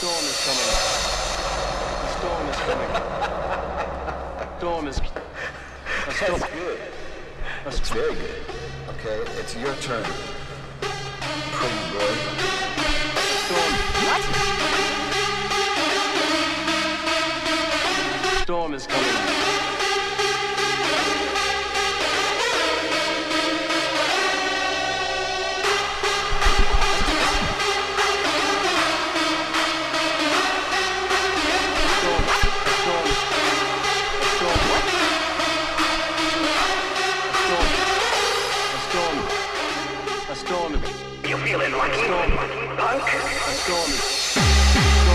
storm is coming. A storm is coming. Storm is. A storm. That's good. A It's good. Okay, it's your turn. Pretty boy. Storm. Storm is coming. storming. You feeling lucky? Storming. Punk? Storming.